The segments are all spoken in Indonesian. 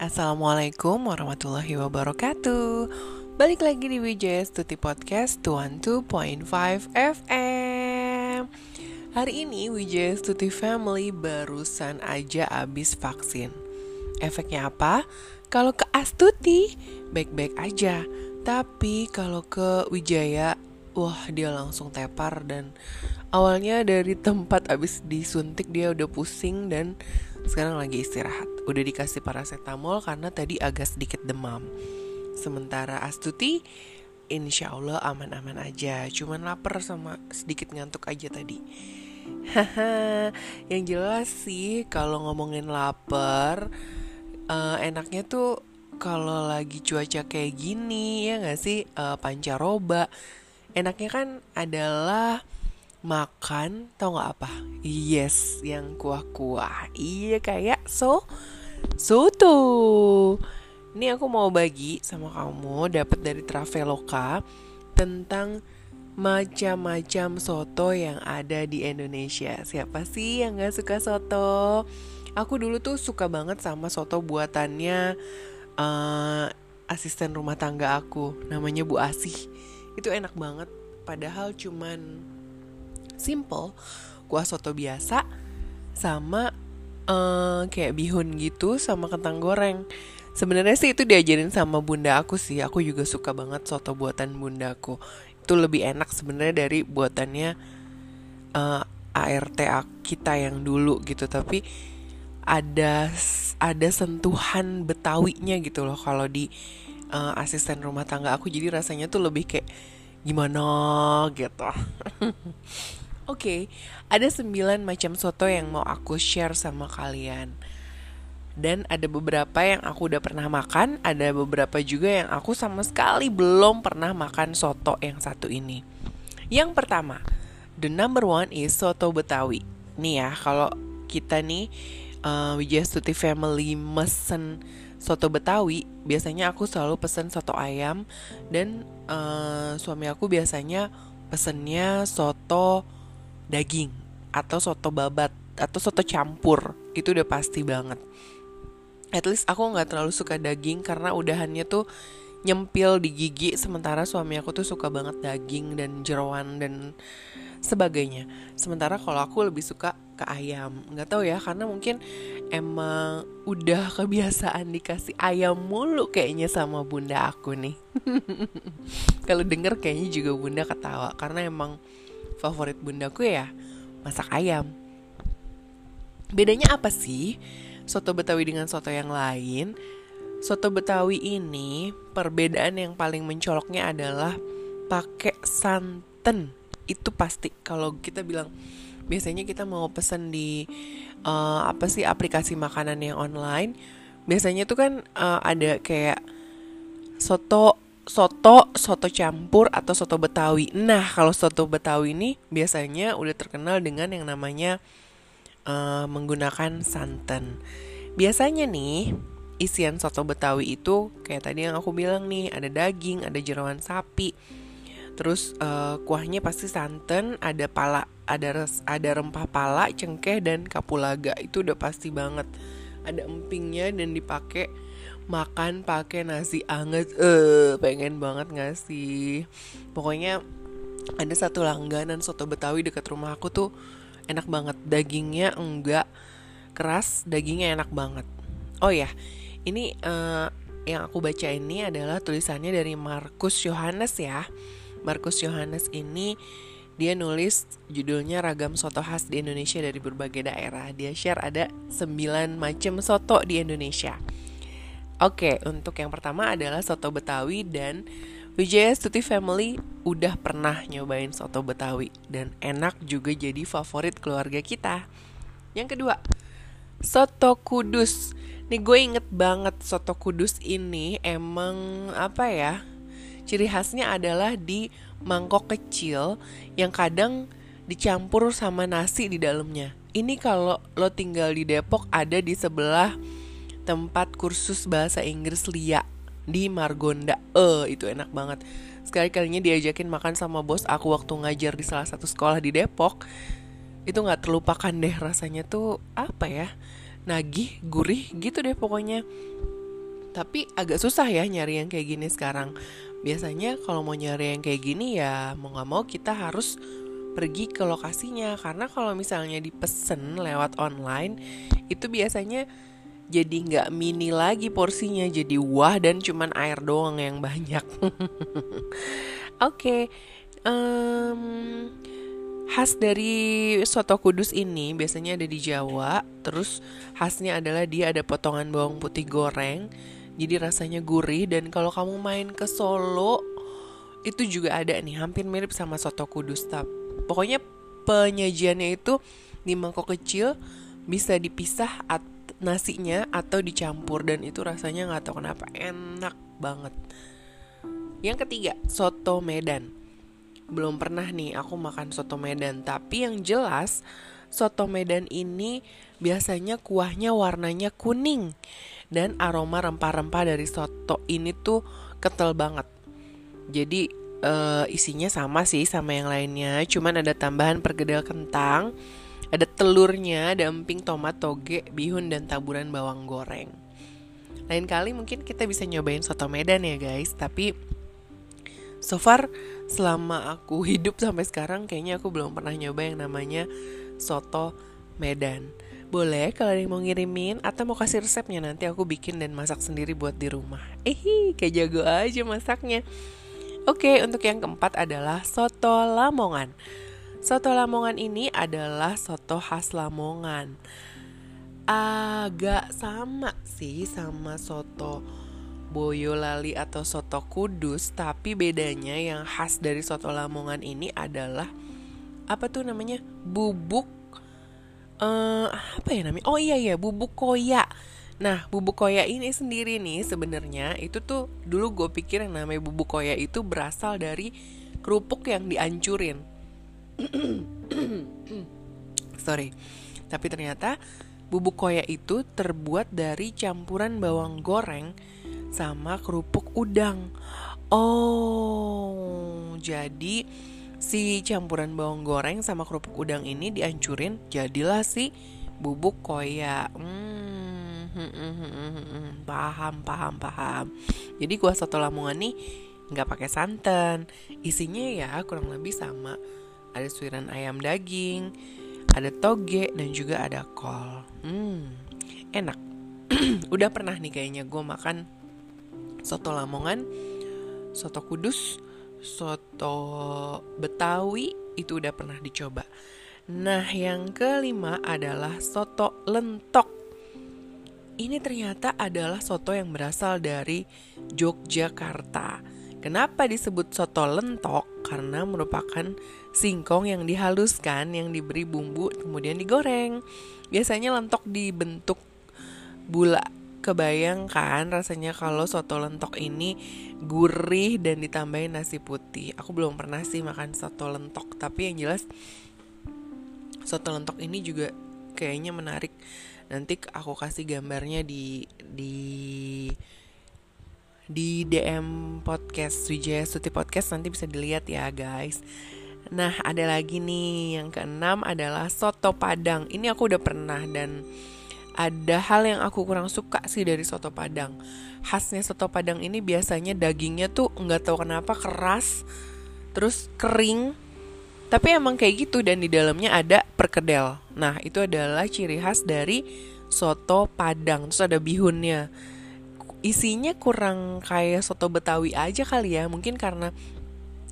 Assalamualaikum warahmatullahi wabarakatuh. Balik lagi di Wijaya Stuti Podcast 12.5 FM Hari ini Wijaya Stuti Family barusan aja abis vaksin. Efeknya apa? Kalau ke Astuti, baik-baik aja. Tapi kalau ke Wijaya, wah dia langsung tepar dan awalnya dari tempat abis disuntik dia udah pusing dan sekarang lagi istirahat. Udah dikasih paracetamol karena tadi agak sedikit demam. Sementara Astuti, insya Allah aman-aman aja. Cuman lapar sama sedikit ngantuk aja tadi. Haha, yang jelas sih kalau ngomongin lapar, uh, enaknya tuh kalau lagi cuaca kayak gini ya nggak sih uh, pancaroba. Enaknya kan adalah makan tau nggak apa? Yes yang kuah-kuah. Iya kayak so soto ini aku mau bagi sama kamu dapat dari Traveloka tentang macam-macam soto yang ada di Indonesia. Siapa sih yang nggak suka soto? Aku dulu tuh suka banget sama soto buatannya uh, asisten rumah tangga aku. Namanya Bu Asih. Itu enak banget. Padahal cuman simple. Kuah soto biasa sama uh, kayak bihun gitu sama kentang goreng. Sebenarnya sih itu diajarin sama bunda aku sih. Aku juga suka banget soto buatan bunda aku. Itu lebih enak sebenarnya dari buatannya uh, eh, ART kita yang dulu gitu. Tapi ada ada sentuhan betawinya gitu loh kalau di uh, asisten rumah tangga aku. Jadi rasanya tuh lebih kayak gimana gitu Oke, okay, ada 9 macam soto yang mau aku share sama kalian. Dan ada beberapa yang aku udah pernah makan, ada beberapa juga yang aku sama sekali belum pernah makan soto yang satu ini. Yang pertama, the number one is soto Betawi. Nih ya, kalau kita nih uh, Wijaya Stuti Family mesen soto Betawi, biasanya aku selalu pesen soto ayam dan uh, suami aku biasanya pesennya soto daging atau soto babat atau soto campur itu udah pasti banget. At least aku nggak terlalu suka daging karena udahannya tuh nyempil di gigi sementara suami aku tuh suka banget daging dan jeroan dan sebagainya. Sementara kalau aku lebih suka ke ayam. Nggak tahu ya karena mungkin emang udah kebiasaan dikasih ayam mulu kayaknya sama bunda aku nih. Kalau denger kayaknya juga bunda ketawa karena emang favorit bundaku ya masak ayam. Bedanya apa sih soto Betawi dengan soto yang lain? Soto Betawi ini perbedaan yang paling mencoloknya adalah pakai santan. Itu pasti kalau kita bilang biasanya kita mau pesan di uh, apa sih aplikasi makanan yang online, biasanya tuh kan uh, ada kayak soto soto, soto campur atau soto Betawi. Nah, kalau soto Betawi ini biasanya udah terkenal dengan yang namanya uh, menggunakan santan. Biasanya nih isian soto Betawi itu kayak tadi yang aku bilang nih, ada daging, ada jeroan sapi. Terus uh, kuahnya pasti santan, ada pala, ada res, ada rempah pala, cengkeh dan kapulaga. Itu udah pasti banget. Ada empingnya dan dipakai makan pakai nasi anget. Eh pengen banget gak sih? Pokoknya ada satu langganan soto betawi dekat rumah aku tuh enak banget. Dagingnya enggak keras dagingnya enak banget. Oh ya ini uh, yang aku baca ini adalah tulisannya dari Markus Yohanes ya. Markus Yohanes ini dia nulis judulnya ragam soto khas di Indonesia dari berbagai daerah. Dia share ada 9 macam soto di Indonesia. Oke, untuk yang pertama adalah soto Betawi dan Wijaya Stuti Family udah pernah nyobain soto Betawi dan enak juga jadi favorit keluarga kita. Yang kedua, soto Kudus. Nih gue inget banget soto Kudus ini emang apa ya? Ciri khasnya adalah di mangkok kecil yang kadang dicampur sama nasi di dalamnya. Ini kalau lo tinggal di Depok ada di sebelah tempat kursus bahasa Inggris Lia di Margonda. Eh, itu enak banget. Sekali-kalinya diajakin makan sama bos aku waktu ngajar di salah satu sekolah di Depok. Itu nggak terlupakan deh rasanya tuh apa ya? Nagih, gurih gitu deh pokoknya. tapi agak susah ya nyari yang kayak gini sekarang biasanya kalau mau nyari yang kayak gini ya mau nggak mau kita harus pergi ke lokasinya karena kalau misalnya dipesen lewat online itu biasanya jadi nggak mini lagi porsinya jadi wah dan cuman air doang yang banyak. Oke okay, um, khas dari soto kudus ini biasanya ada di Jawa terus khasnya adalah dia ada potongan bawang putih goreng jadi rasanya gurih dan kalau kamu main ke Solo itu juga ada nih hampir mirip sama soto kudus tapi pokoknya penyajiannya itu di mangkok kecil bisa dipisah nasinya atau dicampur dan itu rasanya nggak tahu kenapa enak banget. Yang ketiga, soto Medan. Belum pernah nih aku makan soto Medan, tapi yang jelas soto Medan ini biasanya kuahnya warnanya kuning dan aroma rempah-rempah dari soto ini tuh kental banget. Jadi uh, isinya sama sih sama yang lainnya, cuman ada tambahan perkedel kentang, ada telurnya, ada emping, tomat, toge, bihun dan taburan bawang goreng. Lain kali mungkin kita bisa nyobain soto Medan ya guys, tapi so far selama aku hidup sampai sekarang kayaknya aku belum pernah nyoba yang namanya soto Medan. Boleh kalau ada yang mau ngirimin atau mau kasih resepnya nanti aku bikin dan masak sendiri buat di rumah. Eh, kayak jago aja masaknya. Oke, untuk yang keempat adalah soto Lamongan. Soto Lamongan ini adalah soto khas Lamongan. Agak sama sih sama soto Boyolali atau soto Kudus, tapi bedanya yang khas dari soto Lamongan ini adalah apa tuh namanya? Bubuk uh, apa ya namanya? Oh iya iya, bubuk koya Nah, bubuk koya ini sendiri nih sebenarnya itu tuh dulu gue pikir yang namanya bubuk koya itu berasal dari kerupuk yang dihancurin. Sorry. Tapi ternyata bubuk koya itu terbuat dari campuran bawang goreng sama kerupuk udang. Oh, jadi si campuran bawang goreng sama kerupuk udang ini dihancurin jadilah si bubuk koya. Hmm paham, paham, paham. Jadi kuah soto Lamongan nih nggak pakai santan. Isinya ya kurang lebih sama. Ada suiran ayam daging, ada toge dan juga ada kol. Hmm, enak. Udah pernah nih kayaknya gue makan soto Lamongan, soto Kudus, soto Betawi itu udah pernah dicoba. Nah, yang kelima adalah soto lentok ini ternyata adalah soto yang berasal dari Yogyakarta. Kenapa disebut soto lentok? Karena merupakan singkong yang dihaluskan, yang diberi bumbu, kemudian digoreng. Biasanya lentok dibentuk bula. Kebayangkan rasanya kalau soto lentok ini gurih dan ditambahin nasi putih. Aku belum pernah sih makan soto lentok, tapi yang jelas soto lentok ini juga kayaknya menarik nanti aku kasih gambarnya di di di DM podcast Wijaya Suti Podcast nanti bisa dilihat ya guys. Nah ada lagi nih yang keenam adalah soto padang. Ini aku udah pernah dan ada hal yang aku kurang suka sih dari soto padang. Khasnya soto padang ini biasanya dagingnya tuh nggak tahu kenapa keras, terus kering tapi emang kayak gitu dan di dalamnya ada perkedel. Nah, itu adalah ciri khas dari soto Padang. Terus ada bihunnya. Isinya kurang kayak soto Betawi aja kali ya. Mungkin karena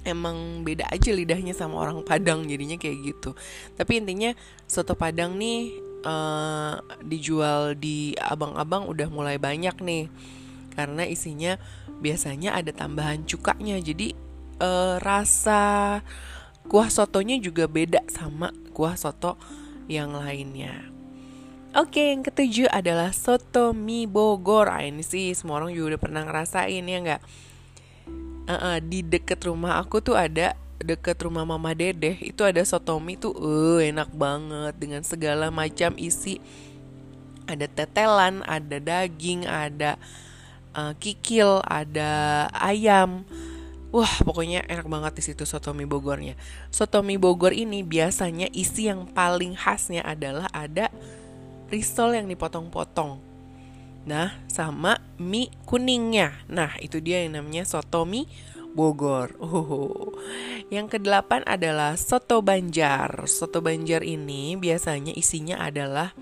emang beda aja lidahnya sama orang Padang jadinya kayak gitu. Tapi intinya soto Padang nih uh, dijual di abang-abang udah mulai banyak nih. Karena isinya biasanya ada tambahan cukanya. Jadi uh, rasa kuah sotonya juga beda sama kuah soto yang lainnya. Oke, yang ketujuh adalah soto mie Bogor. Ah, ini sih semua orang juga udah pernah ngerasain ya nggak? Uh, uh, di deket rumah aku tuh ada deket rumah Mama Dedeh itu ada soto mie tuh uh, enak banget dengan segala macam isi. Ada tetelan, ada daging, ada uh, kikil, ada ayam Wah, pokoknya enak banget di situ soto mie Bogornya. Soto mie Bogor ini biasanya isi yang paling khasnya adalah ada risol yang dipotong-potong. Nah, sama mie kuningnya. Nah, itu dia yang namanya soto mie Bogor. Oh. Yang kedelapan adalah soto Banjar. Soto Banjar ini biasanya isinya adalah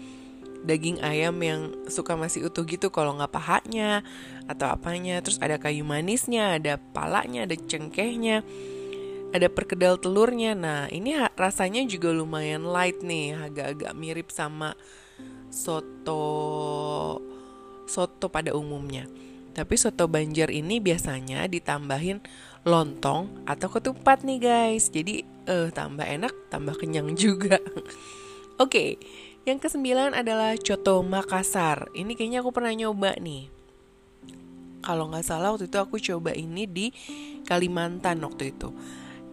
daging ayam yang suka masih utuh gitu kalau nggak pahanya atau apanya. Terus ada kayu manisnya, ada palanya, ada cengkehnya, ada perkedel telurnya. Nah, ini rasanya juga lumayan light nih, agak-agak mirip sama soto soto pada umumnya. Tapi soto Banjar ini biasanya ditambahin lontong atau ketupat nih guys. Jadi eh tambah enak, tambah kenyang juga. Oke, yang kesembilan adalah coto Makassar. Ini kayaknya aku pernah nyoba nih. Kalau nggak salah waktu itu aku coba ini di Kalimantan waktu itu.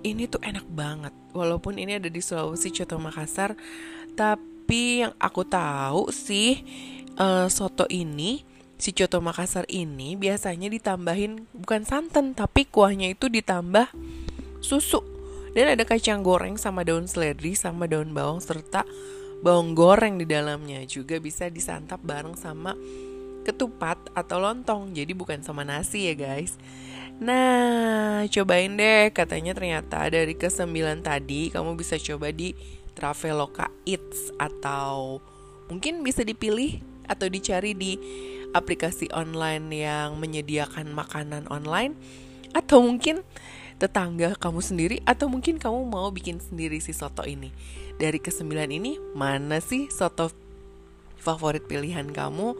Ini tuh enak banget. Walaupun ini ada di Sulawesi coto Makassar, tapi yang aku tahu sih uh, soto ini si coto Makassar ini biasanya ditambahin bukan santan tapi kuahnya itu ditambah susu. Dan ada kacang goreng sama daun seledri sama daun bawang serta bawang goreng di dalamnya juga bisa disantap bareng sama ketupat atau lontong. Jadi bukan sama nasi ya guys. Nah, cobain deh. Katanya ternyata dari kesembilan tadi kamu bisa coba di Traveloka Eats atau mungkin bisa dipilih atau dicari di aplikasi online yang menyediakan makanan online atau mungkin tetangga kamu sendiri atau mungkin kamu mau bikin sendiri si soto ini. Dari kesembilan ini mana sih soto favorit pilihan kamu?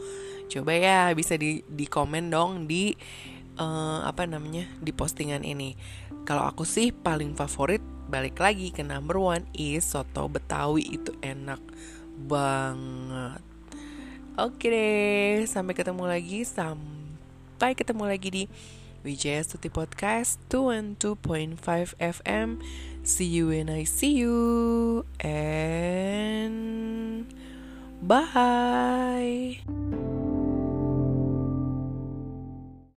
Coba ya bisa di di komen dong di uh, apa namanya di postingan ini. Kalau aku sih paling favorit balik lagi ke number one is soto Betawi itu enak banget. Oke deh, sampai ketemu lagi, sampai ketemu lagi di Wijaya Stuti Podcast 212.5 FM. See you when I see you and bye.